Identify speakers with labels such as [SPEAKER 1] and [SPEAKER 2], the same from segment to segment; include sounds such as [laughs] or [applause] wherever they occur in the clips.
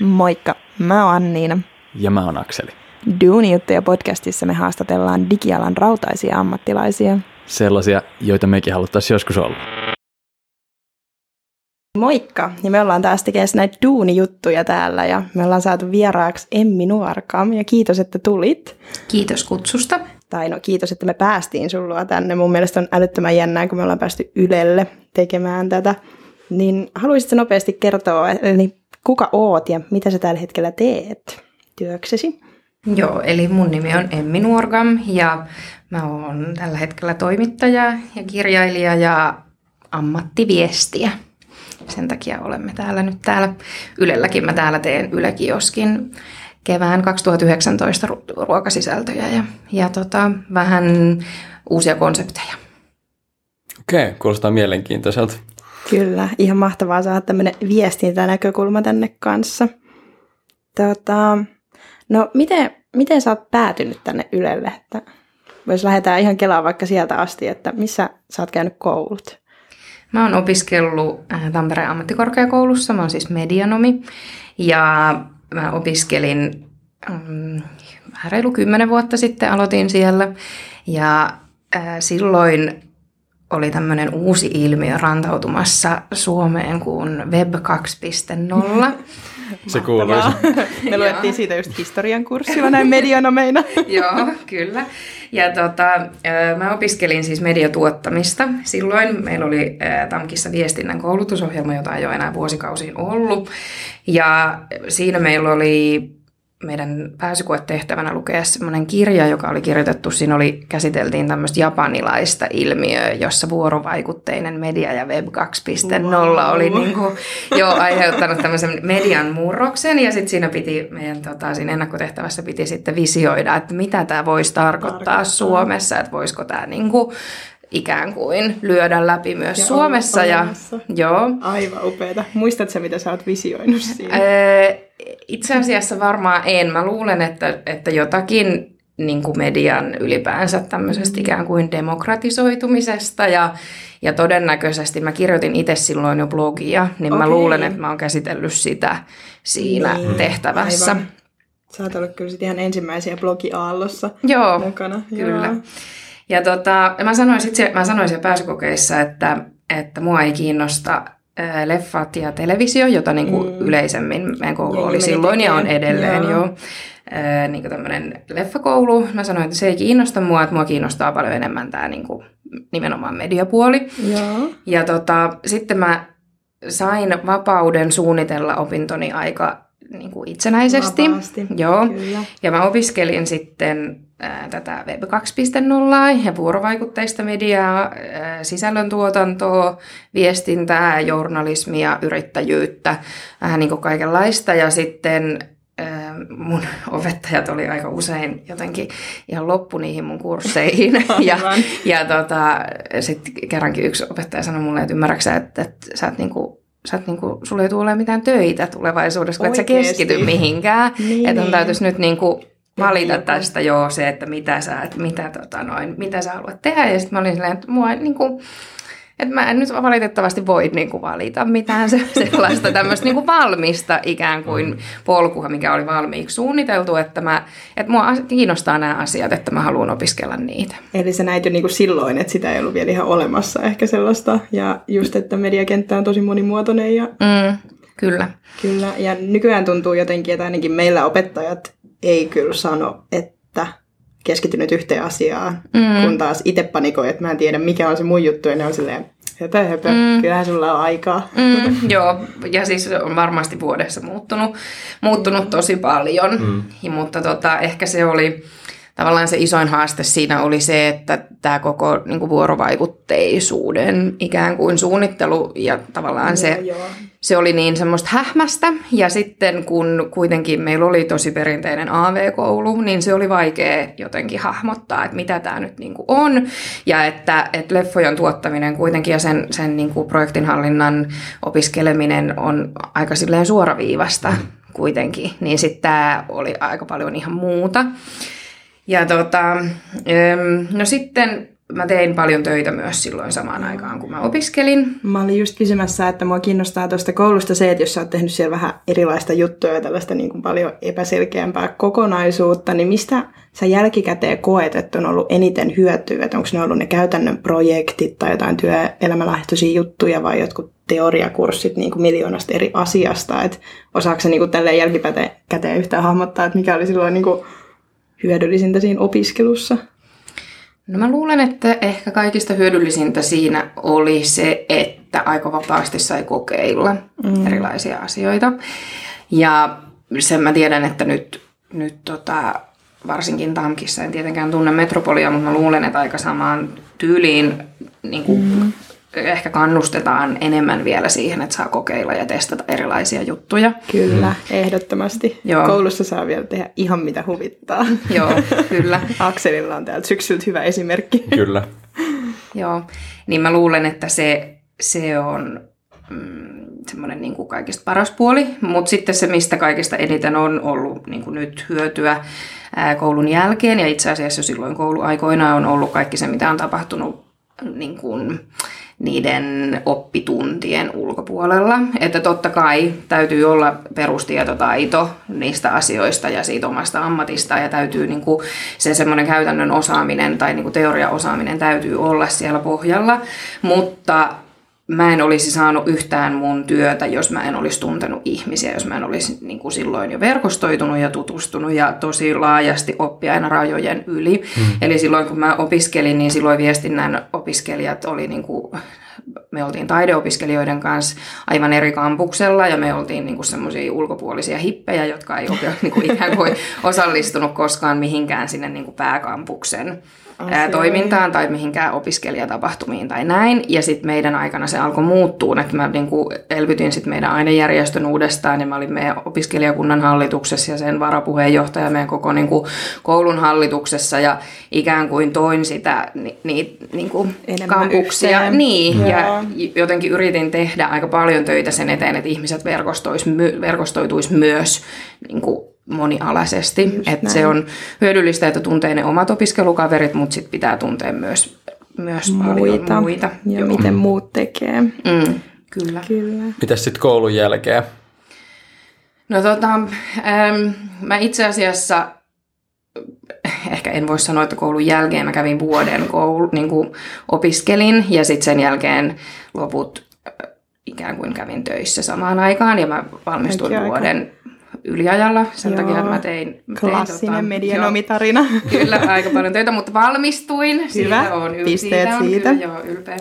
[SPEAKER 1] Moikka, mä oon Anniina.
[SPEAKER 2] Ja mä oon Akseli.
[SPEAKER 1] Duunijuttuja podcastissa me haastatellaan digialan rautaisia ammattilaisia.
[SPEAKER 2] Sellaisia, joita mekin haluttaisiin joskus olla.
[SPEAKER 1] Moikka! Ja me ollaan taas tekemässä näitä duunijuttuja täällä ja me ollaan saatu vieraaksi Emmi Nuorkam ja kiitos, että tulit.
[SPEAKER 3] Kiitos kutsusta.
[SPEAKER 1] Tai no kiitos, että me päästiin sullua tänne. Mun mielestä on älyttömän jännää, kun me ollaan päästy Ylelle tekemään tätä. Niin haluaisitko nopeasti kertoa, eli kuka oot ja mitä sä tällä hetkellä teet työksesi?
[SPEAKER 3] Joo, eli mun nimi on Emmi Nuorgam ja mä oon tällä hetkellä toimittaja ja kirjailija ja ammattiviestiä. Sen takia olemme täällä nyt täällä Ylelläkin. Mä täällä teen Ylekioskin kevään 2019 ruokasisältöjä ja, ja tota, vähän uusia konsepteja.
[SPEAKER 2] Okei, kuulostaa mielenkiintoiselta.
[SPEAKER 1] Kyllä, ihan mahtavaa saada tämmöinen viestintänäkökulma tänne kanssa. Tota, no miten, miten sä oot päätynyt tänne Ylelle? Että vois lähdetään ihan kelaa vaikka sieltä asti, että missä sä oot käynyt koulut?
[SPEAKER 3] Mä oon opiskellut äh, Tampereen ammattikorkeakoulussa, mä oon siis medianomi. Ja mä opiskelin um, reilu kymmenen vuotta sitten, aloitin siellä. Ja äh, silloin oli tämmöinen uusi ilmiö rantautumassa Suomeen kuin Web 2.0. [laughs]
[SPEAKER 2] Se kuuluu. [laughs]
[SPEAKER 1] Me luettiin siitä just historian kurssilla näin medianomeina. [laughs]
[SPEAKER 3] Joo, kyllä. Ja tota, mä opiskelin siis mediatuottamista. Silloin meillä oli Tamkissa viestinnän koulutusohjelma, jota ei ole enää vuosikausiin ollut. Ja siinä meillä oli meidän pääsykoetehtävänä lukea semmoinen kirja, joka oli kirjoitettu. Siinä oli, käsiteltiin tämmöistä japanilaista ilmiöä, jossa vuorovaikutteinen media ja Web 2.0 wow. oli niin kuin jo aiheuttanut tämmöisen median murroksen. Ja sitten siinä piti, meidän tota, siinä ennakkotehtävässä piti sitten visioida, että mitä tämä voisi tarkoittaa, tarkoittaa Suomessa, että voisiko tämä niin kuin ikään kuin lyödä läpi myös ja Suomessa. Ja, joo.
[SPEAKER 1] Aivan upeeta. Muistatko mitä sä oot visioinut siinä?
[SPEAKER 3] Itse asiassa varmaan en. Mä luulen, että, että jotakin niin kuin median ylipäänsä tämmöisestä mm. ikään kuin demokratisoitumisesta ja, ja todennäköisesti mä kirjoitin itse silloin jo blogia, niin okay. mä luulen, että mä oon käsitellyt sitä siinä niin. tehtävässä. Aivan.
[SPEAKER 1] Sä oot ollut kyllä ihan ensimmäisiä blogiaallossa
[SPEAKER 3] Joo,
[SPEAKER 1] mukana.
[SPEAKER 3] kyllä. Joo. Ja tota, mä sanoin, sit mä sanoin siellä pääsykokeissa, että, että mua ei kiinnosta leffat ja televisio, jota niin kuin mm. yleisemmin meidän koulu ja oli silloin tekee. ja on edelleen joo. jo. Niin tämmöinen leffakoulu. Mä sanoin, että se ei kiinnosta mua, että mua kiinnostaa paljon enemmän tämä niin kuin, nimenomaan mediapuoli.
[SPEAKER 1] Joo.
[SPEAKER 3] Ja tota, sitten mä sain vapauden suunnitella opintoni aika niin kuin itsenäisesti.
[SPEAKER 1] Vapaasti,
[SPEAKER 3] Joo. Kyllä. Ja mä opiskelin sitten tätä Web 2.0 ja vuorovaikutteista mediaa, sisällöntuotantoa, viestintää, journalismia, yrittäjyyttä, vähän niin kuin kaikenlaista. Ja sitten mun [laughs] opettajat oli aika usein jotenkin ihan loppu niihin mun kursseihin. [laughs] ja ja tota, sitten kerrankin yksi opettaja sanoi mulle, että ymmärräksä, että, että sä et niinku sä et niinku, sulla ei tule mitään töitä tulevaisuudessa, kun et sä keskity mihinkään. niin, että on niin. täytyisi nyt niinku valita tästä joo se, että mitä sä, että mitä, tota noin, mitä sä haluat tehdä. Ja sitten mä olin silleen, että mua niinku, että mä en nyt valitettavasti voi niin kuin valita mitään se, [laughs] sellaista tämmöistä niin kuin valmista ikään kuin mm. polkua, mikä oli valmiiksi suunniteltu, että, mä, että mua kiinnostaa nämä asiat, että mä haluan opiskella niitä.
[SPEAKER 1] Eli se näit jo niin kuin silloin, että sitä ei ollut vielä ihan olemassa ehkä sellaista, ja just, että mediakenttä on tosi monimuotoinen. Ja...
[SPEAKER 3] Mm, kyllä.
[SPEAKER 1] Kyllä, ja nykyään tuntuu jotenkin, että ainakin meillä opettajat ei kyllä sano, että keskittynyt yhteen asiaan, mm. kun taas itse panikoi, että mä en tiedä mikä on se mun juttu, ja ne on silleen, höpö, höpö, mm. kyllähän sulla on aikaa.
[SPEAKER 3] Mm, joo, ja siis on varmasti vuodessa muuttunut, muuttunut tosi paljon, mm. mutta tota, ehkä se oli tavallaan se isoin haaste siinä oli se, että tämä koko niin kuin vuorovaikutteisuuden ikään kuin suunnittelu ja tavallaan joo, se, joo. se oli niin semmoista hähmästä. Ja sitten kun kuitenkin meillä oli tosi perinteinen AV-koulu, niin se oli vaikea jotenkin hahmottaa, että mitä tämä nyt niin kuin on. Ja että, että leffojen tuottaminen kuitenkin ja sen, sen niin kuin projektinhallinnan opiskeleminen on aika silleen suoraviivasta kuitenkin. Niin sitten tämä oli aika paljon ihan muuta. Ja tota, no sitten mä tein paljon töitä myös silloin samaan aikaan, kun mä opiskelin.
[SPEAKER 1] Mä olin just kysymässä, että mua kiinnostaa tuosta koulusta se, että jos sä oot tehnyt siellä vähän erilaista juttuja ja tällaista niin kuin paljon epäselkeämpää kokonaisuutta, niin mistä sä jälkikäteen koet, että on ollut eniten hyötyä? Että onko ne ollut ne käytännön projektit tai jotain työelämälähtöisiä juttuja vai jotkut teoriakurssit niin kuin miljoonasta eri asiasta? Että osaako se niin kuin tälleen jälkikäteen yhtään hahmottaa, että mikä oli silloin niin kuin hyödyllisintä siinä opiskelussa?
[SPEAKER 3] No mä luulen, että ehkä kaikista hyödyllisintä siinä oli se, että aika vapaasti sai kokeilla mm. erilaisia asioita. Ja sen mä tiedän, että nyt, nyt tota, varsinkin Tamkissa, en tietenkään tunne metropolia, mutta mä luulen, että aika samaan tyyliin niin kuin mm ehkä kannustetaan enemmän vielä siihen, että saa kokeilla ja testata erilaisia juttuja.
[SPEAKER 1] Kyllä, mm. ehdottomasti. Joo. Koulussa saa vielä tehdä ihan mitä huvittaa.
[SPEAKER 3] Joo, kyllä. [laughs]
[SPEAKER 1] Akselilla on täältä syksyltä hyvä esimerkki.
[SPEAKER 2] Kyllä. [laughs]
[SPEAKER 3] Joo, niin mä luulen, että se, se on mm, semmoinen niin kuin kaikista paras puoli, mutta sitten se, mistä kaikista eniten on ollut niin kuin nyt hyötyä ää, koulun jälkeen, ja itse asiassa silloin kouluaikoina on ollut kaikki se, mitä on tapahtunut niin kuin, niiden oppituntien ulkopuolella. Että totta kai täytyy olla perustietotaito niistä asioista ja siitä omasta ammatista ja täytyy niin kuin se semmoinen käytännön osaaminen tai niin kuin teoriaosaaminen täytyy olla siellä pohjalla, mutta mä en olisi saanut yhtään mun työtä, jos mä en olisi tuntenut ihmisiä, jos mä en olisi niin kuin silloin jo verkostoitunut ja tutustunut ja tosi laajasti oppia aina rajojen yli. Hmm. Eli silloin kun mä opiskelin, niin silloin viestinnän opiskelijat oli niin kuin me oltiin taideopiskelijoiden kanssa aivan eri kampuksella ja me oltiin niinku semmoisia ulkopuolisia hippejä, jotka ei ole [laughs] niinku ikään kuin osallistunut koskaan mihinkään sinne niinku pääkampuksen ää, toimintaan tai mihinkään opiskelijatapahtumiin tai näin. Ja sitten meidän aikana se alkoi muuttua, että mä niin kuin elvytin sitten meidän ainejärjestön uudestaan ja mä olin meidän opiskelijakunnan hallituksessa ja sen varapuheenjohtaja meidän koko niin kuin koulun hallituksessa ja ikään kuin toin sitä ni, ni, niin kuin kampuksia. Niin, Joo. ja jotenkin yritin tehdä aika paljon töitä sen eteen, että ihmiset verkostoituisi myös niin monialaisesti. että se on hyödyllistä, että tuntee ne omat opiskelukaverit, mutta sitten pitää tuntea myös, myös muita. muita.
[SPEAKER 1] Ja Joo. miten muut tekee.
[SPEAKER 3] Mm, kyllä.
[SPEAKER 1] kyllä.
[SPEAKER 2] Mitäs sitten koulun jälkeen?
[SPEAKER 3] No tota, ähm, mä itse asiassa ehkä en voi sanoa, että koulun jälkeen mä kävin vuoden koulu, niin kuin opiskelin ja sitten sen jälkeen loput äh, ikään kuin kävin töissä samaan aikaan ja mä valmistuin Aika vuoden yliajalla sen joo. takia, että mä tein...
[SPEAKER 1] Klassinen tota, medianomitarina.
[SPEAKER 3] Kyllä, [laughs] aika paljon töitä, mutta valmistuin.
[SPEAKER 1] Hyvä, siitä on yl- pisteet
[SPEAKER 3] siitä. On
[SPEAKER 1] siitä.
[SPEAKER 3] Kyllä, joo, ylpeä.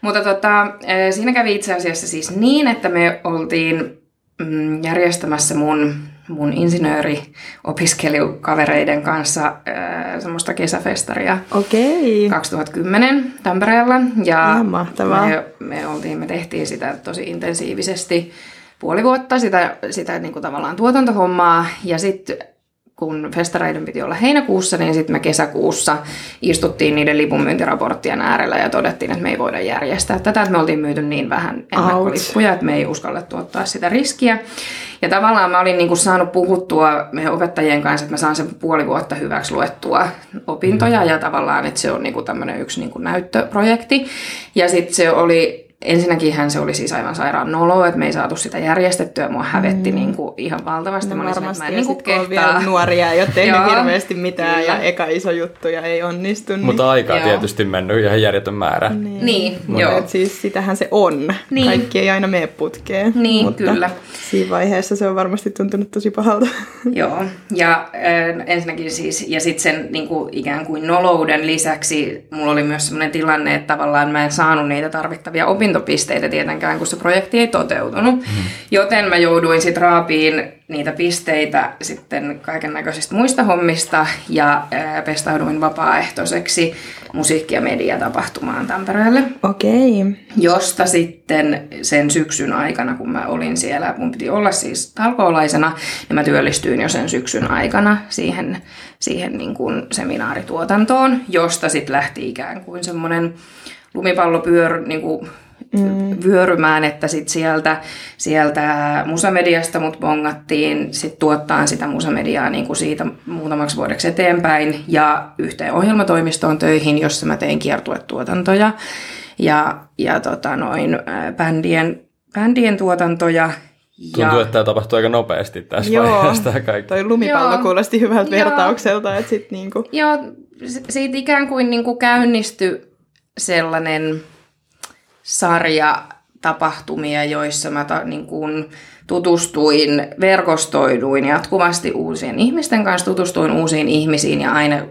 [SPEAKER 3] Mutta tota, siinä kävi itse asiassa siis niin, että me oltiin mm, järjestämässä mun, mun insinööriopiskelijukavereiden kanssa äh, semmoista kesäfestaria
[SPEAKER 1] Okei.
[SPEAKER 3] 2010 Tampereella. Ja
[SPEAKER 1] Ihan mahtavaa.
[SPEAKER 3] Me, me, oltiin, me tehtiin sitä tosi intensiivisesti puoli vuotta sitä, sitä niin kuin tavallaan tuotantohommaa. Ja sitten kun festareiden piti olla heinäkuussa, niin sitten me kesäkuussa istuttiin niiden lipunmyyntiraporttien äärellä ja todettiin, että me ei voida järjestää tätä, että me oltiin myyty niin vähän ennakkolippuja, että me ei uskallettu ottaa sitä riskiä. Ja tavallaan mä olin niin kuin saanut puhuttua meidän opettajien kanssa, että mä saan sen puoli vuotta hyväksi luettua opintoja. Ja tavallaan, että se on niin kuin tämmöinen yksi niin kuin näyttöprojekti. Ja sitten se oli ensinnäkin hän se oli siis aivan sairaan nolo, että me ei saatu sitä järjestettyä. Mua hävetti mm. niin kuin ihan valtavasti.
[SPEAKER 1] No, mä varmasti, että mä en niin kuin vielä nuoria ei ole tehnyt [laughs] hirveästi mitään Kyllä. ja eka iso juttu ja ei onnistunut.
[SPEAKER 2] Mutta niin. aikaa Joo. tietysti mennyt ihan järjetön määrä.
[SPEAKER 3] Niin, niin
[SPEAKER 1] joo. Et siis sitähän se on. Niin. Kaikki ei aina mene putkeen.
[SPEAKER 3] Niin, mutta kyllä.
[SPEAKER 1] Siinä vaiheessa se on varmasti tuntunut tosi pahalta. [laughs]
[SPEAKER 3] Joo, ja äh, ensinnäkin siis, ja sitten sen niin kuin, ikään kuin nolouden lisäksi mulla oli myös sellainen tilanne, että tavallaan mä en saanut niitä tarvittavia opintoja opintopisteitä tietenkään, kun se projekti ei toteutunut. Mm. Joten mä jouduin sitten raapiin niitä pisteitä sitten kaiken näköisistä muista hommista ja ää, pestauduin vapaaehtoiseksi musiikki- ja mediatapahtumaan Tampereelle.
[SPEAKER 1] Okei. Okay.
[SPEAKER 3] Josta sitten sen syksyn aikana, kun mä olin siellä, mun piti olla siis talkoolaisena, niin mä työllistyin jo sen syksyn aikana siihen, siihen niin kuin seminaarituotantoon, josta sitten lähti ikään kuin semmoinen lumipallopyör, niin kuin mm. vyörymään, että sit sieltä, sieltä musamediasta mut bongattiin sit tuottaa sitä musamediaa niin kuin siitä muutamaksi vuodeksi eteenpäin ja yhteen ohjelmatoimistoon töihin, jossa mä tein kiertuetuotantoja ja, ja tota noin, bändien, bändien tuotantoja
[SPEAKER 2] Tuntuu, ja... että tämä tapahtuu aika nopeasti tässä Joo, vaiheessa tämä kaikki.
[SPEAKER 1] toi lumipallo Joo. kuulosti hyvältä Joo. vertaukselta. Että sit niinku...
[SPEAKER 3] Joo, siitä ikään kuin niinku käynnistyi sellainen sarja tapahtumia, joissa mä ta, niin kuin tutustuin, verkostoiduin jatkuvasti uusien ihmisten kanssa, tutustuin uusiin ihmisiin ja aina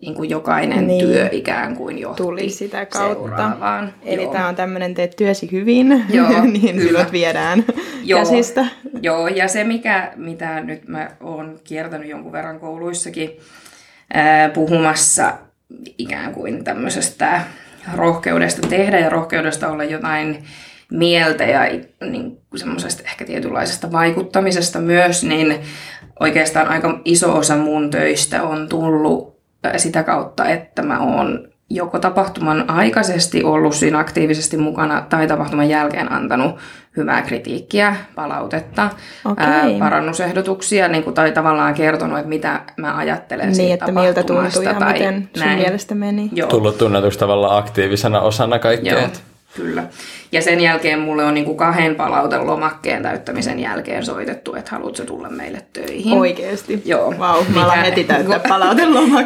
[SPEAKER 3] niin kuin jokainen niin. työ ikään kuin johti
[SPEAKER 1] Tuli sitä kautta. Seuraavaan. Eli tämä on tämmöinen teet työsi hyvin, [laughs] Joo, niin silloin viedään [laughs] Joo. käsistä.
[SPEAKER 3] Joo, ja se mikä, mitä nyt mä oon kiertänyt jonkun verran kouluissakin ää, puhumassa ikään kuin tämmöisestä rohkeudesta tehdä ja rohkeudesta olla jotain mieltä ja niin semmoisesta ehkä tietynlaisesta vaikuttamisesta myös, niin oikeastaan aika iso osa mun töistä on tullut sitä kautta, että mä oon joko tapahtuman aikaisesti ollut siinä aktiivisesti mukana tai tapahtuman jälkeen antanut hyvää kritiikkiä, palautetta, okay. ää, parannusehdotuksia niin kuin, tai tavallaan kertonut, että mitä mä ajattelen
[SPEAKER 1] niin,
[SPEAKER 3] siitä
[SPEAKER 1] että miltä tuntui ja miten sun näin. mielestä meni.
[SPEAKER 2] Joo. Tullut tunnetuksi tavallaan aktiivisena osana kaikkea. Joo.
[SPEAKER 3] Kyllä. Ja sen jälkeen mulle on niin kuin kahden palautelomakkeen täyttämisen jälkeen soitettu, että haluatko tulla meille töihin.
[SPEAKER 1] Oikeasti? Joo. Vau, wow, mä alan heti täyttää.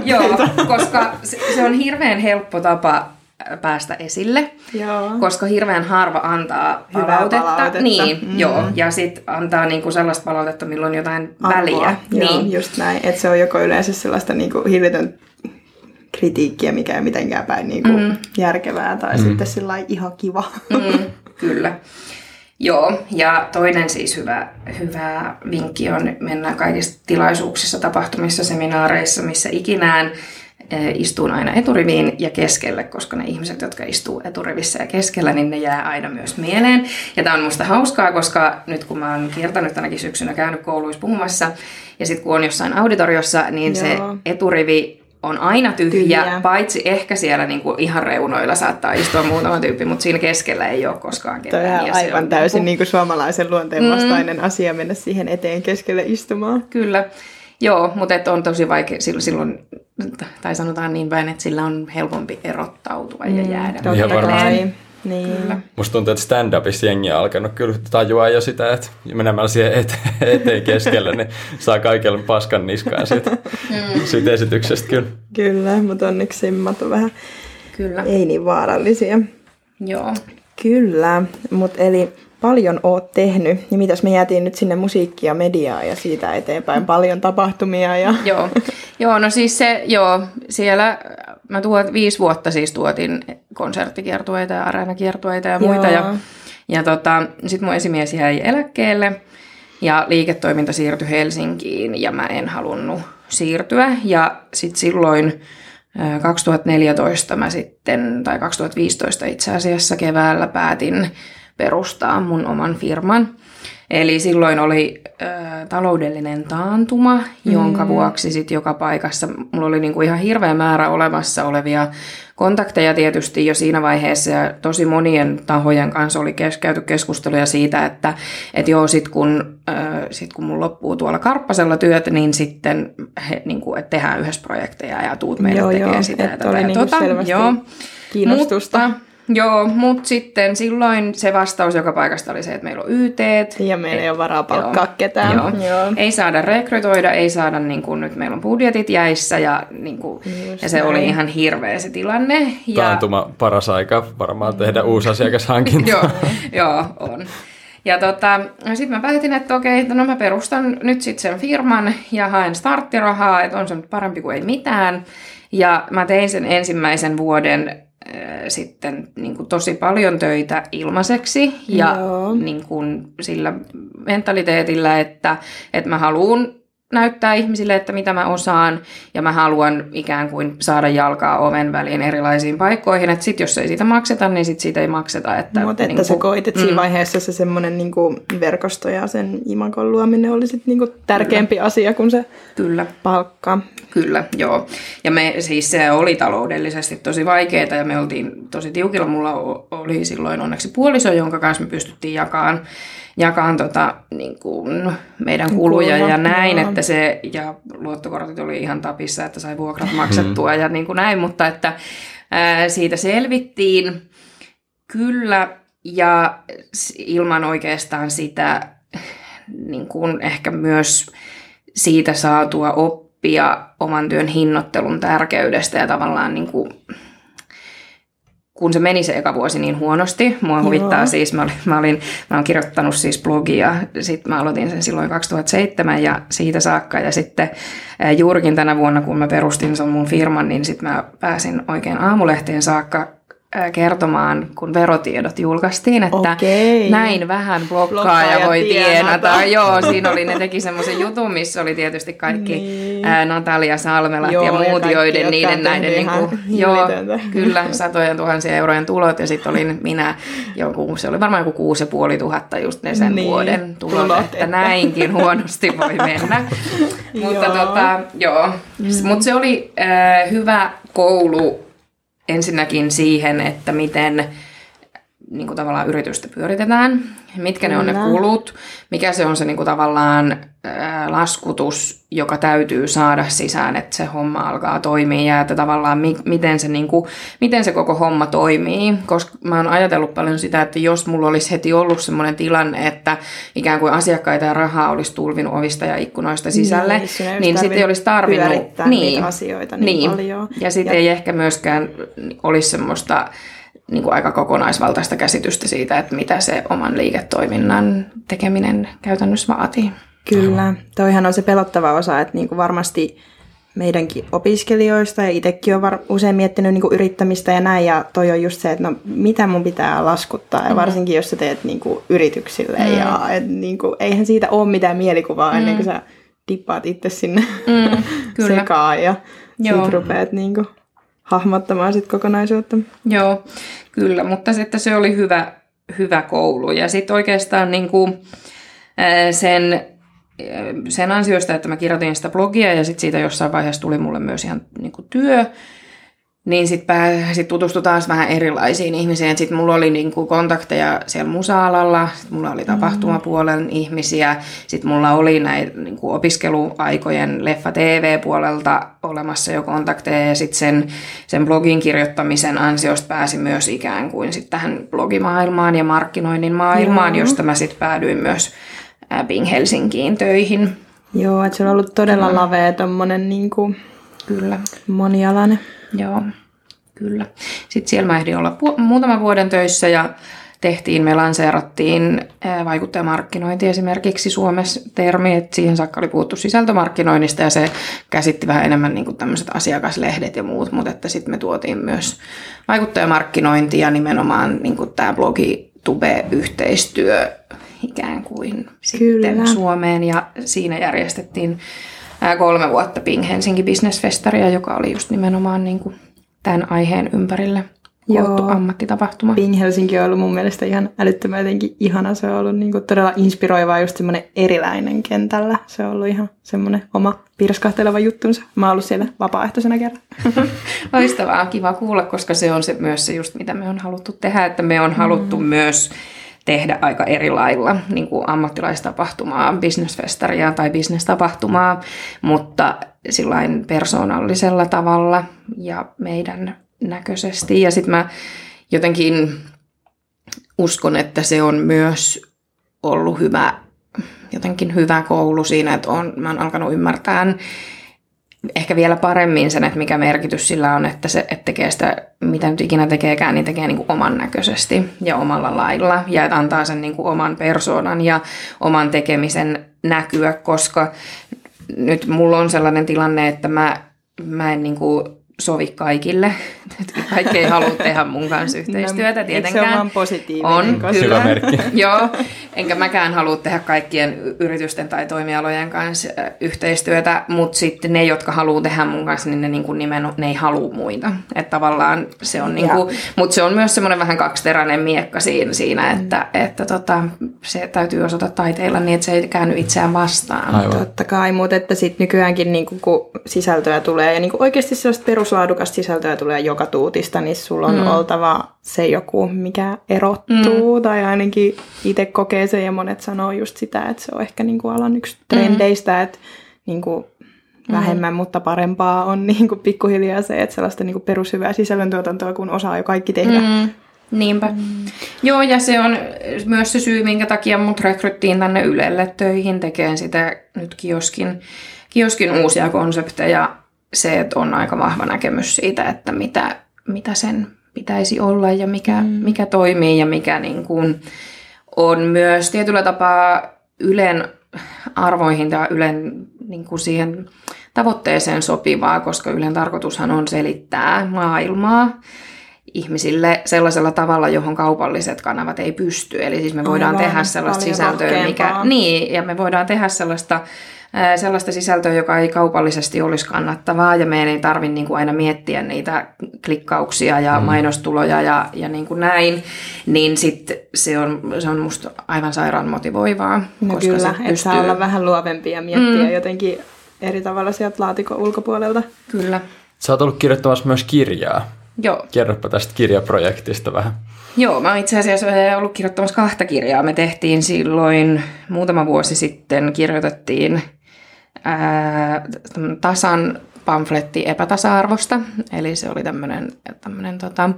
[SPEAKER 3] Joo, koska se, se on hirveän helppo tapa päästä esille, joo. koska hirveän harva antaa palautetta. palautetta. Niin, mm. joo. Ja sitten antaa niinku sellaista palautetta, milloin jotain Arvoa. väliä.
[SPEAKER 1] Joo, niin. just näin. Että se on joko yleensä sellaista niinku hirveän kritiikkiä, mikä ei mitenkään päin niin kuin mm. järkevää tai mm. sitten sillä ihan kiva.
[SPEAKER 3] Mm, [laughs] kyllä. Joo, ja toinen siis hyvä, hyvä vinkki on mennä kaikissa tilaisuuksissa, tapahtumissa, seminaareissa, missä ikinään istuun aina eturiviin ja keskelle, koska ne ihmiset, jotka istuu eturivissä ja keskellä, niin ne jää aina myös mieleen. Ja tämä on musta hauskaa, koska nyt kun mä oon kiertänyt tänäkin syksynä käynyt kouluissa puhumassa, ja sitten kun on jossain auditoriossa, niin Joo. se eturivi on aina tyhjä, tyhjä. paitsi ehkä siellä niinku ihan reunoilla saattaa istua muutama tyyppi, mutta siinä keskellä ei ole koskaan ketään.
[SPEAKER 1] Toi on aivan on täysin niinku suomalaisen luonteen mm. vastainen mm. asia mennä siihen eteen keskelle istumaan.
[SPEAKER 3] Kyllä. Joo, mutta et on tosi vaikea silloin, tai sanotaan niin päin, että sillä on helpompi erottautua mm, ja jäädä.
[SPEAKER 1] Totta kai. Niin.
[SPEAKER 2] Kyllä. Musta tuntuu, että stand-upissa jengi on alkanut kyllä tajua jo sitä, että menemällä siihen eteen, eteen keskelle, niin saa kaikille paskan niskaan siitä, mm. siitä esityksestä kyllä.
[SPEAKER 1] Kyllä, mutta onneksi simmat on vähän kyllä. ei niin vaarallisia.
[SPEAKER 3] Joo.
[SPEAKER 1] Kyllä, mutta eli paljon oot tehnyt, niin mitäs me jäätiin nyt sinne musiikkia, mediaa ja siitä eteenpäin paljon tapahtumia. Ja...
[SPEAKER 3] Joo. joo, no siis se, joo, siellä mä tuot, viisi vuotta siis tuotin konserttikiertueita ja areenakiertueita ja muita. Joo. Ja, ja tota, sitten mun esimies jäi eläkkeelle ja liiketoiminta siirtyi Helsinkiin ja mä en halunnut siirtyä. Ja sitten silloin 2014 mä sitten, tai 2015 itse asiassa keväällä päätin perustaa mun oman firman. Eli silloin oli ö, taloudellinen taantuma, mm. jonka vuoksi sitten joka paikassa mulla oli niinku ihan hirveä määrä olemassa olevia kontakteja tietysti jo siinä vaiheessa ja tosi monien tahojen kanssa oli kes- käyty keskusteluja siitä, että et joo, sit kun, ö, sit kun mun loppuu tuolla Karppasella työt, niin sitten he, niinku, et tehdään yhdessä projekteja ja tuut meille tekemään sitä ja tätä ja
[SPEAKER 1] niinku tota. Joo. Kiinnostusta.
[SPEAKER 3] Mutta, Joo, mutta sitten silloin se vastaus joka paikasta oli se, että meillä on YT.
[SPEAKER 1] Ja meillä ei ole varaa palkkaa joo, ketään. Joo.
[SPEAKER 3] Joo. Ei saada rekrytoida, ei saada, niin kuin, nyt meillä on budjetit jäissä ja, niin kuin, ja se näin. oli ihan hirveä se tilanne. Ja...
[SPEAKER 2] Taantuma paras aika varmaan tehdä uusi asiakashankinta. [laughs]
[SPEAKER 3] joo, joo, on. Ja tota, sitten mä päätin, että okei, no mä perustan nyt sitten sen firman ja haen starttirahaa, että on se nyt parempi kuin ei mitään. Ja mä tein sen ensimmäisen vuoden sitten niin kuin tosi paljon töitä ilmaiseksi ja niin kuin sillä mentaliteetillä, että, että mä haluan näyttää ihmisille, että mitä mä osaan, ja mä haluan ikään kuin saada jalkaa oven väliin erilaisiin paikkoihin, että sit jos ei siitä makseta, niin sit siitä ei makseta.
[SPEAKER 1] Että, Mutta että niin sä koit, että mm. siinä vaiheessa se semmoinen niin verkosto ja sen imakon luominen oli sit niin tärkeämpi Kyllä. asia kuin se Kyllä. palkka.
[SPEAKER 3] Kyllä, joo. Ja me siis se oli taloudellisesti tosi vaikeaa ja me oltiin tosi tiukilla. Mulla oli silloin onneksi puoliso, jonka kanssa me pystyttiin jakamaan jakaan tota, niin kuin meidän kuluja ja näin, että se, ja luottokortit oli ihan tapissa, että sai vuokrat maksettua ja niin kuin näin, mutta että ää, siitä selvittiin. Kyllä ja ilman oikeastaan sitä niin kuin ehkä myös siitä saatua oppia oman työn hinnoittelun tärkeydestä ja tavallaan niin kuin kun se meni se eka vuosi niin huonosti, mua huvittaa Joo. siis, mä olin, mä, olin, mä olen kirjoittanut siis blogia, sitten mä aloitin sen silloin 2007 ja siitä saakka ja sitten juurikin tänä vuonna, kun mä perustin sen mun firman, niin sitten mä pääsin oikein aamulehteen saakka kertomaan, kun verotiedot julkaistiin, että Okei. näin vähän blokkaaja voi tienata. tienata. Joo, siinä oli, ne teki semmoisen jutun, missä oli tietysti kaikki niin. ää, Natalia Salmelat joo, ja muut, ja joiden niiden näiden, niin kuin, [laughs] joo, kyllä, satojen tuhansien eurojen tulot, ja sitten olin minä, joku, se oli varmaan joku kuusi ja puoli tuhatta just ne sen niin. vuoden tulot, tulot että, että näinkin huonosti voi mennä. [laughs] Mutta tota, joo, mm. mutta se oli äh, hyvä koulu ensinnäkin siihen, että miten niin kuin tavallaan yritystä pyöritetään, mitkä ne on ne kulut, mikä se on se niin kuin tavallaan ää, laskutus, joka täytyy saada sisään, että se homma alkaa toimia ja että tavallaan mi- miten, se, niin kuin, miten se koko homma toimii. Koska mä oon ajatellut paljon sitä, että jos mulla olisi heti ollut sellainen tilanne, että ikään kuin asiakkaita ja rahaa olisi tulvinut ovista ja ikkunoista sisälle, niin, niin sitten ei olisi tarvinnut
[SPEAKER 1] niin, asioita niin, niin. paljon.
[SPEAKER 3] Ja sitten ei ehkä myöskään olisi semmoista niin kuin aika kokonaisvaltaista käsitystä siitä, että mitä se oman liiketoiminnan tekeminen käytännössä vaatii.
[SPEAKER 1] Kyllä, toihan on se pelottava osa, että niin kuin varmasti meidänkin opiskelijoista ja itsekin on var- usein miettinyt niin kuin yrittämistä ja näin, ja toi on just se, että no mitä mun pitää laskuttaa, ja mm. varsinkin jos sä teet niin kuin yrityksille, mm. ja et, niin kuin, eihän siitä ole mitään mielikuvaa mm. ennen kuin sä dippaat itse sinne mm, kyllä. [laughs] sekaan, ja sitten rupeat niin kuin, hahmottamaan sit kokonaisuutta.
[SPEAKER 3] Joo, kyllä, mutta sitten se oli hyvä, hyvä koulu. Ja sitten oikeastaan niin kuin sen, sen ansiosta, että mä kirjoitin sitä blogia ja sitten siitä jossain vaiheessa tuli mulle myös ihan niin kuin työ, niin sitten sit tutustui taas vähän erilaisiin ihmisiin. Sitten mulla oli niinku kontakteja siellä musa-alalla, sit mulla oli tapahtumapuolen mm. ihmisiä, sitten mulla oli näitä niinku opiskeluaikojen leffa TV-puolelta olemassa jo kontakteja ja sitten sen, sen blogin kirjoittamisen ansiosta pääsi myös ikään kuin sit tähän blogimaailmaan ja markkinoinnin maailmaan, Joo. josta mä sitten päädyin myös Bing Helsinkiin töihin.
[SPEAKER 1] Joo, että se on ollut todella lavea tommonen niinku Kyllä. monialainen.
[SPEAKER 3] Joo, kyllä. Sitten siellä mä ehdin olla pu- muutaman vuoden töissä ja tehtiin, me lanseerattiin vaikuttajamarkkinointi esimerkiksi Suomessa termi, että siihen saakka oli puhuttu sisältömarkkinoinnista ja se käsitti vähän enemmän niin tämmöiset asiakaslehdet ja muut, mutta että sitten me tuotiin myös vaikuttajamarkkinointi ja nimenomaan niin tämä blogi Tube-yhteistyö ikään kuin sitten Kyllä. Suomeen ja siinä järjestettiin kolme vuotta Ping Helsinki Business Festaria, joka oli just nimenomaan niin kuin tämän aiheen ympärille koottu Joo. ammattitapahtuma.
[SPEAKER 1] Ping Helsinki on ollut mun mielestä ihan älyttömän jotenkin ihana. Se on ollut niin kuin todella inspiroiva just semmoinen erilainen kentällä. Se on ollut ihan semmoinen oma pirskahteleva juttunsa. Mä oon ollut siellä vapaaehtoisena kerran. [laughs]
[SPEAKER 3] Loistavaa, kiva kuulla, koska se on se, myös se just mitä me on haluttu tehdä, että me on haluttu mm. myös tehdä aika eri lailla niin kuin ammattilaistapahtumaa, bisnesfestaria tai bisnestapahtumaa, mutta sillain persoonallisella tavalla ja meidän näköisesti. Ja sitten mä jotenkin uskon, että se on myös ollut hyvä, jotenkin hyvä koulu siinä, että on, mä oon alkanut ymmärtää ehkä vielä paremmin sen, että mikä merkitys sillä on, että se että tekee sitä, mitä nyt ikinä tekeekään, niin tekee niin kuin oman näköisesti ja omalla lailla. Ja että antaa sen niin kuin oman persoonan ja oman tekemisen näkyä, koska nyt mulla on sellainen tilanne, että mä, mä en niin kuin sovi kaikille. [laughs] Kaikki ei halua tehdä mun kanssa yhteistyötä
[SPEAKER 1] no,
[SPEAKER 3] tietenkään.
[SPEAKER 1] Eikö se on positiivinen?
[SPEAKER 3] On,
[SPEAKER 1] koska...
[SPEAKER 3] kyllä.
[SPEAKER 2] merkki. [laughs]
[SPEAKER 3] Joo, enkä mäkään halua tehdä kaikkien yritysten tai toimialojen kanssa yhteistyötä, mutta sitten ne, jotka haluaa tehdä mun kanssa, niin ne niin kuin nimen, ne ei halua muita. Että tavallaan se on, niin kuin, mutta se on myös semmoinen vähän kaksiteräinen miekka siinä, siinä mm. että, että tota, se täytyy osata taiteilla niin, että se ei käänny itseään vastaan.
[SPEAKER 1] Aivan. Totta kai, mutta että sitten nykyäänkin niin kuin, kun sisältöä tulee ja niin kuin oikeasti sellaista peruslaadukasta sisältöä tulee joka tuutista, niin sulla on mm. oltava se joku, mikä erottuu, mm. tai ainakin itse kokee sen, ja monet sanoo just sitä, että se on ehkä niin kuin alan yksi trendeistä, mm. että niin kuin vähemmän, mm. mutta parempaa on niin kuin pikkuhiljaa se, että sellaista niin kuin perushyvää sisällöntuotantoa, kun osaa jo kaikki tehdä. Mm.
[SPEAKER 3] Niinpä. Mm. Joo, ja se on myös se syy, minkä takia mut rekryttiin tänne Ylelle töihin tekemään sitä nyt kioskin, kioskin uusia konsepteja. Se, että on aika vahva näkemys siitä, että mitä, mitä sen pitäisi olla ja mikä, mm. mikä toimii ja mikä niin kuin on myös tietyllä tapaa Ylen arvoihin tai Ylen niin kuin siihen tavoitteeseen sopivaa, koska Ylen tarkoitushan on selittää maailmaa ihmisille sellaisella tavalla, johon kaupalliset kanavat ei pysty. Eli siis me voidaan Aivan, tehdä sellaista sisältöä, mikä... Niin, ja me voidaan tehdä sellaista sellaista sisältöä, joka ei kaupallisesti olisi kannattavaa ja meidän ei tarvitse niin kuin aina miettiä niitä klikkauksia ja mm. mainostuloja ja, ja niin kuin näin, niin sit se on, se on musta aivan sairaan motivoivaa.
[SPEAKER 1] No koska kyllä, että pystyy... saa olla vähän luovempi ja miettiä mm. jotenkin eri tavalla sieltä laatikon ulkopuolelta.
[SPEAKER 3] Kyllä.
[SPEAKER 2] Sä oot ollut kirjoittamassa myös kirjaa.
[SPEAKER 3] Joo.
[SPEAKER 2] Kerropa tästä kirjaprojektista vähän.
[SPEAKER 3] Joo, mä oon itse asiassa ollut kirjoittamassa kahta kirjaa. Me tehtiin silloin muutama vuosi sitten, kirjoitettiin ää, tasan pamfletti epätasa-arvosta, eli se oli tämmöinen, tämmöinen tota,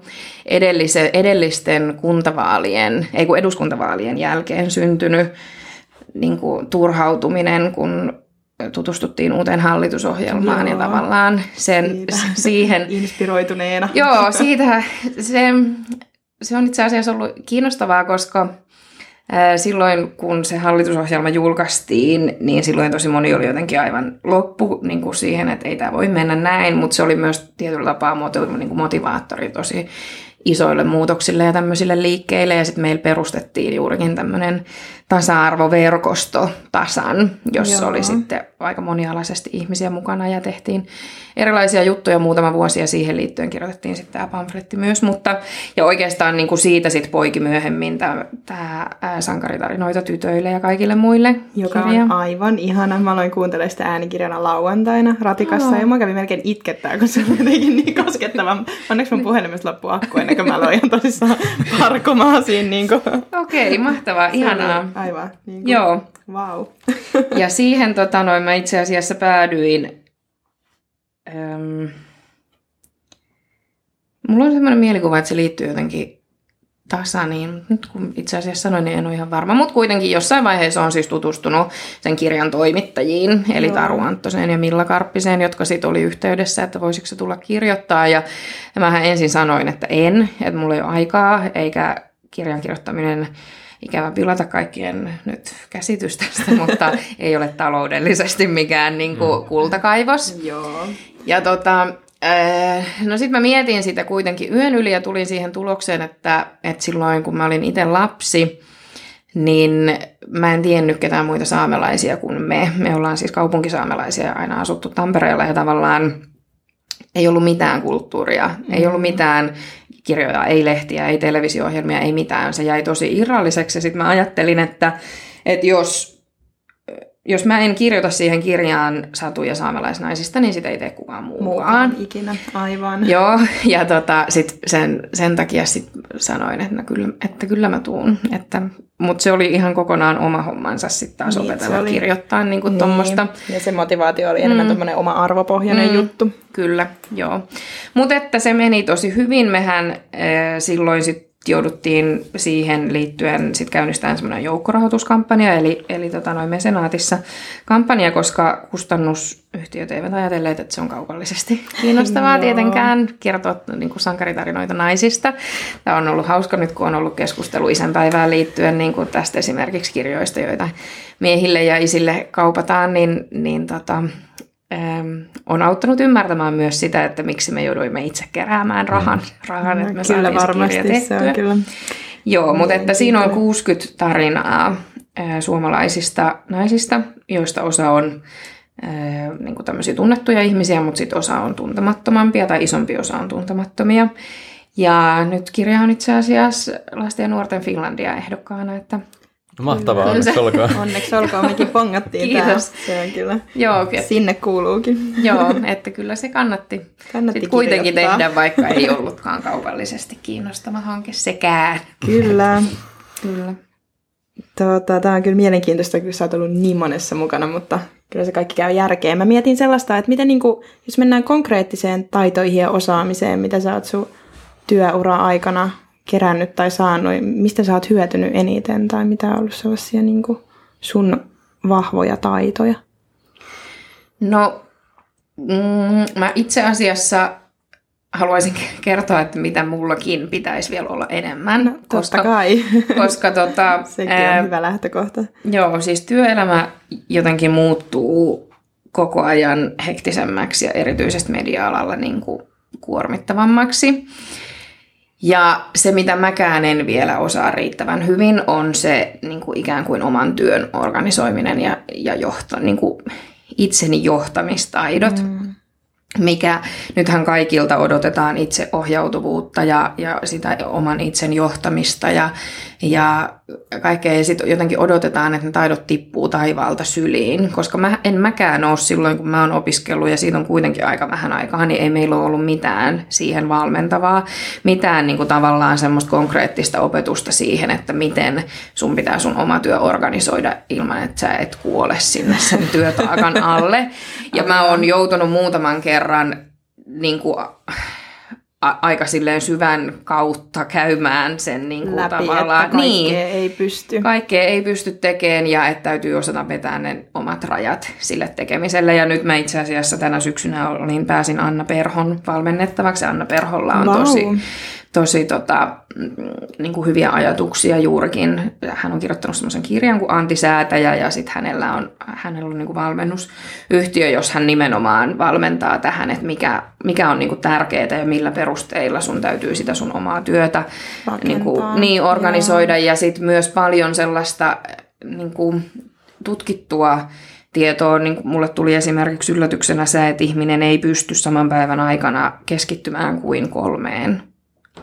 [SPEAKER 3] edellise, edellisten kuntavaalien, ei kun eduskuntavaalien jälkeen syntynyt niin kuin, turhautuminen, kun tutustuttiin uuteen hallitusohjelmaan joo, ja tavallaan sen, siitä. siihen... [laughs]
[SPEAKER 1] Inspiroituneena.
[SPEAKER 3] Joo, siitä se, se on itse asiassa ollut kiinnostavaa, koska Silloin, kun se hallitusohjelma julkaistiin, niin silloin tosi moni oli jotenkin aivan loppu niin kuin siihen, että ei tämä voi mennä näin, mutta se oli myös tietyllä tapaa niin motivaattori tosi isoille muutoksille ja tämmöisille liikkeille. Ja sitten meillä perustettiin juurikin tämmöinen tasa-arvoverkosto tasan, jossa Joo. oli sitten aika monialaisesti ihmisiä mukana ja tehtiin erilaisia juttuja muutama vuosi ja siihen liittyen kirjoitettiin sitten tämä pamfletti myös. Mutta, ja oikeastaan niin kuin siitä sitten poiki myöhemmin tämä, tämä sankaritarinoita tytöille ja kaikille muille.
[SPEAKER 1] Joka kirja. on aivan ihana. Mä aloin kuuntelemaan sitä äänikirjana lauantaina ratikassa oh. ja mä kävin melkein itkettää, kun se on jotenkin niin koskettava. Onneksi mun puhelimessa loppu akku ennen kuin mä aloin ihan tosissaan [laughs] parkomaan siinä. Niin
[SPEAKER 3] Okei, okay, mahtavaa, ihanaa.
[SPEAKER 1] Aivan. Niin
[SPEAKER 3] kuin, Joo.
[SPEAKER 1] Wow.
[SPEAKER 3] ja siihen tota, noin, mä itse asiassa päädyin... Öm, mulla on sellainen mielikuva, että se liittyy jotenkin tasa, niin nyt kun itse asiassa sanoin, niin en ole ihan varma. Mutta kuitenkin jossain vaiheessa on siis tutustunut sen kirjan toimittajiin, eli Joo. Taru Anttoseen ja Milla Karppiseen, jotka sitten oli yhteydessä, että voisiko se tulla kirjoittaa. Ja, ja mähän ensin sanoin, että en, että mulla ei ole aikaa, eikä kirjan kirjoittaminen ikävä pilata kaikkien nyt käsitys tästä, mutta [laughs] ei ole taloudellisesti mikään niin kuin mm. kultakaivos.
[SPEAKER 1] Joo.
[SPEAKER 3] Ja tota, äh, no sitten mä mietin sitä kuitenkin yön yli ja tulin siihen tulokseen, että, että silloin kun mä olin itse lapsi, niin mä en tiennyt ketään muita saamelaisia kuin me. Me ollaan siis kaupunkisaamelaisia ja aina asuttu Tampereella ja tavallaan ei ollut mitään kulttuuria, mm. ei ollut mitään kirjoja, ei lehtiä, ei televisio-ohjelmia, ei mitään. Se jäi tosi irralliseksi ja sitten mä ajattelin, että, että jos, jos mä en kirjoita siihen kirjaan satuja saamelaisnaisista, niin sitä ei tee kukaan muukaan. Muukaan
[SPEAKER 1] ikinä, aivan.
[SPEAKER 3] Joo, ja tota, sit sen, sen takia sit sanoin, että, no kyllä, että kyllä mä tuun. Että mutta se oli ihan kokonaan oma hommansa sitten taas niin, opetella oli... kirjoittaa niinku niin tuommoista.
[SPEAKER 1] Ja se motivaatio oli enemmän mm. oma arvopohjainen mm. juttu.
[SPEAKER 3] Kyllä, joo. Mutta että se meni tosi hyvin. Mehän äh, silloin sitten jouduttiin siihen liittyen sit käynnistämään semmoinen joukkorahoituskampanja, eli, eli tota noin mesenaatissa kampanja, koska kustannusyhtiöt eivät ajatelleet, että se on kaupallisesti [laughs] kiinnostavaa tietenkään kertoa niin kuin sankaritarinoita naisista. Tämä on ollut hauska nyt, kun on ollut keskustelu isänpäivään liittyen niin kuin tästä esimerkiksi kirjoista, joita miehille ja isille kaupataan, niin, niin tota, on auttanut ymmärtämään myös sitä, että miksi me jouduimme itse keräämään rahan, mm. rahan että me kyllä varmasti, se, on kyllä. Joo, mutta että siinä on 60 tarinaa suomalaisista naisista, joista osa on niin kuin tämmöisiä tunnettuja ihmisiä, mutta sitten osa on tuntemattomampia tai isompi osa on tuntemattomia. Ja nyt kirja on itse asiassa lasten ja nuorten Finlandia ehdokkaana, että
[SPEAKER 2] No mahtavaa, kyllä. onneksi olkoon. [laughs]
[SPEAKER 1] Onneksi olkoon, mekin pongattiin Kiitos. Tää. Se on kyllä, Joo, että, sinne kuuluukin.
[SPEAKER 3] Joo, että kyllä se kannatti, kannatti Sitten kuitenkin tehdä, vaikka ei ollutkaan kaupallisesti kiinnostava hanke sekään.
[SPEAKER 1] Kyllä. kyllä. Tota, tämä on kyllä mielenkiintoista, kun sä oot ollut niin monessa mukana, mutta kyllä se kaikki käy järkeen. Mä mietin sellaista, että miten niin kuin, jos mennään konkreettiseen taitoihin ja osaamiseen, mitä sä oot sun työura-aikana kerännyt tai saanut, mistä sä oot hyötynyt eniten tai mitä on ollut sellaisia niin kuin sun vahvoja taitoja?
[SPEAKER 3] No, mm, mä itse asiassa haluaisin [laughs] kertoa, että mitä mullakin pitäisi vielä olla enemmän. No,
[SPEAKER 1] totta koska, kai. [laughs]
[SPEAKER 3] Koska tota, [laughs]
[SPEAKER 1] Sekin on ää, hyvä lähtökohta.
[SPEAKER 3] Joo, siis työelämä jotenkin muuttuu koko ajan hektisemmäksi ja erityisesti media-alalla niin kuin kuormittavammaksi. Ja se, mitä mäkään en vielä osaa riittävän hyvin, on se niin kuin ikään kuin oman työn organisoiminen ja, ja johto, niin kuin itseni johtamistaidot. Mm mikä nythän kaikilta odotetaan itseohjautuvuutta ja, ja sitä oman itsen johtamista ja, ja kaikkea. Ja sitten jotenkin odotetaan, että ne taidot tippuu taivaalta syliin, koska mä, en mäkään ole silloin, kun mä oon opiskellut ja siitä on kuitenkin aika vähän aikaa, niin ei meillä ole ollut mitään siihen valmentavaa, mitään niin kuin tavallaan semmoista konkreettista opetusta siihen, että miten sun pitää sun oma työ organisoida ilman, että sä et kuole sinne sen työtaakan alle. Ja mä oon joutunut muutaman kerran niin kuin, a- aika silleen syvän kautta käymään sen niin kuin
[SPEAKER 1] Läpi, tavallaan. Että niin, ei pysty.
[SPEAKER 3] Kaikkea ei pysty tekemään ja että täytyy osata vetää ne omat rajat sille tekemiselle. Ja nyt mä itse asiassa tänä syksynä olin, pääsin Anna Perhon valmennettavaksi. Anna Perholla on wow. tosi tosi tota, mm, niin kuin hyviä ajatuksia juurikin. Hän on kirjoittanut semmoisen kirjan kuin Antisäätäjä ja sitten hänellä on, hänellä on niin kuin valmennusyhtiö, jos hän nimenomaan valmentaa tähän, että mikä, mikä on niin kuin tärkeää ja millä perusteilla sun täytyy sitä sun omaa työtä niin, kuin, niin organisoida. Joo. Ja sitten myös paljon sellaista niin kuin tutkittua tietoa. Niin mulle tuli esimerkiksi yllätyksenä se, että ihminen ei pysty saman päivän aikana keskittymään kuin kolmeen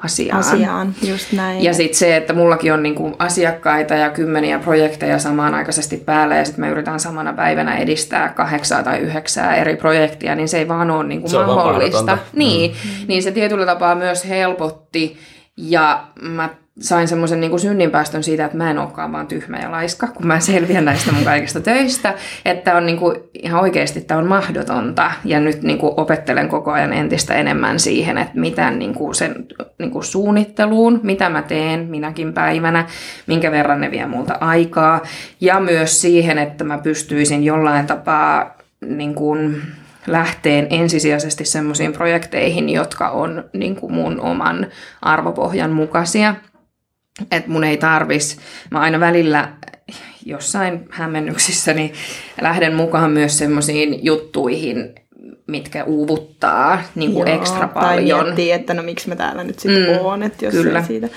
[SPEAKER 3] asiaan.
[SPEAKER 1] Asiaan, just näin.
[SPEAKER 3] Ja sitten se, että mullakin on niinku asiakkaita ja kymmeniä projekteja samaan aikaisesti päällä ja sitten me yritetään samana päivänä edistää kahdeksaa tai yhdeksää eri projektia, niin se ei vaan ole niinku se mahdollista. Niin, mm. niin se tietyllä tapaa myös helpotti ja mä sain semmoisen niin synninpäästön siitä, että mä en olekaan vaan tyhmä ja laiska, kun mä selviän näistä mun kaikista töistä, että on niin kuin, ihan oikeasti tämä on mahdotonta. Ja nyt niin kuin opettelen koko ajan entistä enemmän siihen, että mitä niin kuin sen niin kuin suunnitteluun, mitä mä teen minäkin päivänä, minkä verran ne vie multa aikaa. Ja myös siihen, että mä pystyisin jollain tapaa niin kuin, lähteen ensisijaisesti semmoisiin projekteihin, jotka on niin kuin mun oman arvopohjan mukaisia – että mun ei tarvis, mä aina välillä jossain hämmennyksissä niin lähden mukaan myös semmoisiin juttuihin, mitkä uuvuttaa niin kuin Joo, ekstra paljon.
[SPEAKER 1] Tai miettii, että no miksi mä täällä nyt sitten mm, oon, että jos kyllä. siitä.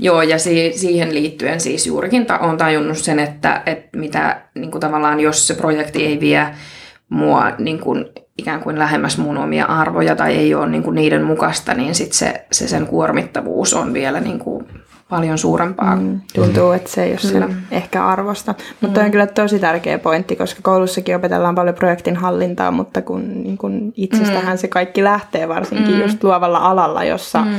[SPEAKER 3] Joo, ja si- siihen liittyen siis juurikin ta- on tajunnut sen, että, että mitä niin kuin tavallaan, jos se projekti ei vie mua niin kuin, ikään kuin lähemmäs mun omia arvoja tai ei ole niin kuin niiden mukaista, niin sit se, se sen kuormittavuus on vielä niin kuin paljon suurempaa. Mm,
[SPEAKER 1] tuntuu, että se ei ole sen ehkä arvosta. Mutta mm. on kyllä tosi tärkeä pointti, koska koulussakin opetellaan paljon projektin hallintaa, mutta kun, niin kun itsestähän mm. se kaikki lähtee varsinkin mm. just luovalla alalla, jossa mm.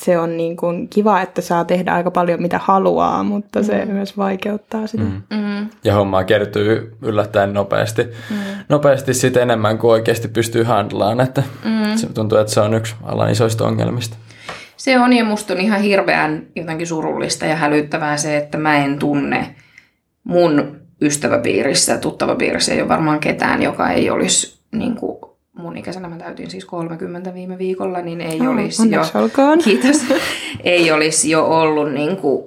[SPEAKER 1] se on niin kuin kiva, että saa tehdä aika paljon mitä haluaa, mutta mm. se myös vaikeuttaa sitä. Mm.
[SPEAKER 2] Mm. Ja hommaa kertyy yllättäen nopeasti. Mm. Nopeasti sitten enemmän kuin oikeasti pystyy handlaan, että mm. se tuntuu, että se on yksi alan isoista ongelmista.
[SPEAKER 3] Se on ja musta on ihan hirveän jotenkin surullista ja hälyttävää se, että mä en tunne mun ystäväpiirissä, tuttavapiirissä ei ole varmaan ketään, joka ei olisi niin kuin mun ikäisenä mä täytin siis 30 viime viikolla, niin ei oh, olisi jo,
[SPEAKER 1] olkoon. [laughs]
[SPEAKER 3] kiitos, ei olisi jo ollut niin kuin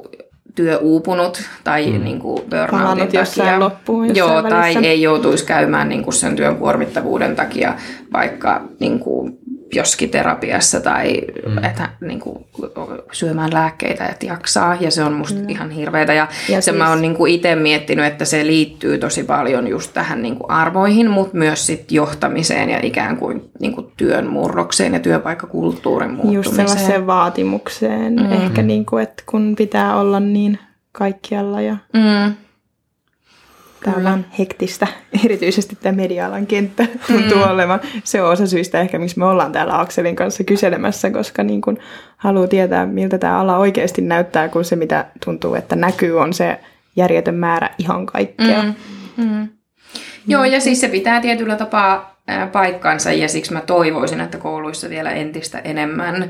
[SPEAKER 3] työ uupunut tai mm. niin kuin burnoutin takia.
[SPEAKER 1] loppuun
[SPEAKER 3] Joo,
[SPEAKER 1] välissä.
[SPEAKER 3] tai ei joutuisi käymään niin kuin sen työn kuormittavuuden takia vaikka niin kuin joskin terapiassa tai mm. että niin kuin, syömään lääkkeitä, että jaksaa. Ja se on musta mm. ihan hirveetä. Ja,
[SPEAKER 1] Ja
[SPEAKER 3] se
[SPEAKER 1] siis-
[SPEAKER 3] mä oon niin kuin itse miettinyt, että se liittyy tosi paljon just tähän niin kuin arvoihin, mutta myös sit johtamiseen ja ikään kuin, niin kuin työn murrokseen ja työpaikkakulttuurin
[SPEAKER 1] Just
[SPEAKER 3] muuttumiseen.
[SPEAKER 1] sellaiseen vaatimukseen. Mm. Ehkä niin kuin, että kun pitää olla niin kaikkialla ja
[SPEAKER 3] Mm.
[SPEAKER 1] Tämä on hektistä, [laughs] erityisesti tämä media-alan kenttä tuntuu mm. olevan. Se on osa syistä ehkä, miksi me ollaan täällä Akselin kanssa kyselemässä, koska niin kun haluaa tietää, miltä tämä ala oikeasti näyttää, kun se mitä tuntuu, että näkyy, on se järjetön määrä ihan kaikkea. Mm.
[SPEAKER 3] Mm. Joo, ja siis se pitää tietyllä tapaa paikkansa, ja siksi mä toivoisin, että kouluissa vielä entistä enemmän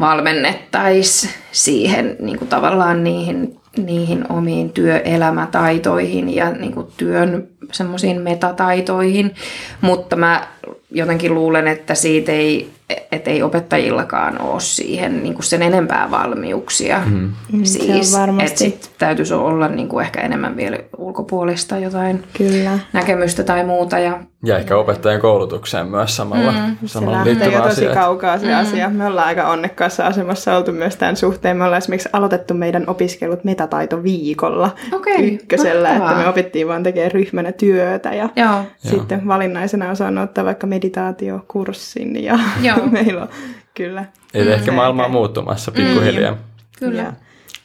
[SPEAKER 3] valmennettaisiin siihen niin kuin tavallaan niihin, niihin omiin työelämätaitoihin ja niin kuin työn semmoisiin metataitoihin, mutta mä jotenkin luulen, että siitä ei, et ei opettajillakaan ole siihen niin kuin sen enempää valmiuksia. Mm.
[SPEAKER 1] se on
[SPEAKER 3] Siis,
[SPEAKER 1] varmasti.
[SPEAKER 3] että sit täytyisi olla niin kuin ehkä enemmän vielä ulkopuolista jotain
[SPEAKER 1] Kyllä.
[SPEAKER 3] näkemystä tai muuta. Ja,
[SPEAKER 2] Ja ehkä opettajan koulutukseen myös samalla, mm,
[SPEAKER 1] Se
[SPEAKER 2] samalla
[SPEAKER 1] lähtee
[SPEAKER 2] liittyvä
[SPEAKER 1] jo tosi
[SPEAKER 2] asia. että-
[SPEAKER 1] kaukaa se mm. asia. Me ollaan aika onnekkaassa asemassa oltu myös tämän suhteen. Me ollaan esimerkiksi aloitettu meidän opiskelut metataitoviikolla
[SPEAKER 3] Okei,
[SPEAKER 1] ykkösellä,
[SPEAKER 3] mahtavaa.
[SPEAKER 1] että me opittiin vaan tekemään ryhmänä työtä ja
[SPEAKER 3] Joo.
[SPEAKER 1] sitten valinnaisena on saanut ottaa vaikka meditaatiokurssin ja
[SPEAKER 3] Joo. [laughs]
[SPEAKER 1] meillä on kyllä.
[SPEAKER 2] Eli ehkä maailma on muuttumassa pikkuhiljaa.
[SPEAKER 3] Kyllä.
[SPEAKER 1] Ja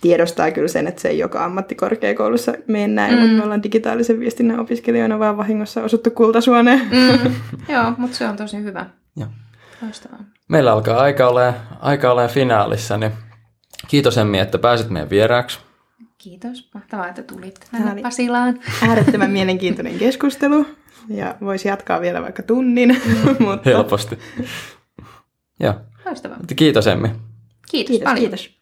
[SPEAKER 1] tiedostaa kyllä sen, että se ei joka ammattikorkeakoulussa mene näin, mm. mutta me ollaan digitaalisen viestinnän opiskelijoina vaan vahingossa osuttu kultasuoneen.
[SPEAKER 3] Mm. [laughs] Joo, mutta se on tosi hyvä.
[SPEAKER 2] Joo.
[SPEAKER 3] Loistavaa.
[SPEAKER 2] Meillä alkaa aika olemaan, aika finaalissa, niin kiitos Emmi, että pääsit meidän vieraaksi.
[SPEAKER 3] Kiitos. Mahtavaa, että tulit
[SPEAKER 1] Tämä
[SPEAKER 3] tänne
[SPEAKER 1] oli-
[SPEAKER 3] Pasilaan.
[SPEAKER 1] Äärettömän mielenkiintoinen keskustelu ja voisi jatkaa vielä vaikka tunnin, [laughs] mutta
[SPEAKER 2] Helposti. Joo.
[SPEAKER 3] Loistavaa.
[SPEAKER 2] Kiitos Emmi.
[SPEAKER 3] Kiitos,
[SPEAKER 1] kiitos,
[SPEAKER 3] paljon.
[SPEAKER 1] kiitos.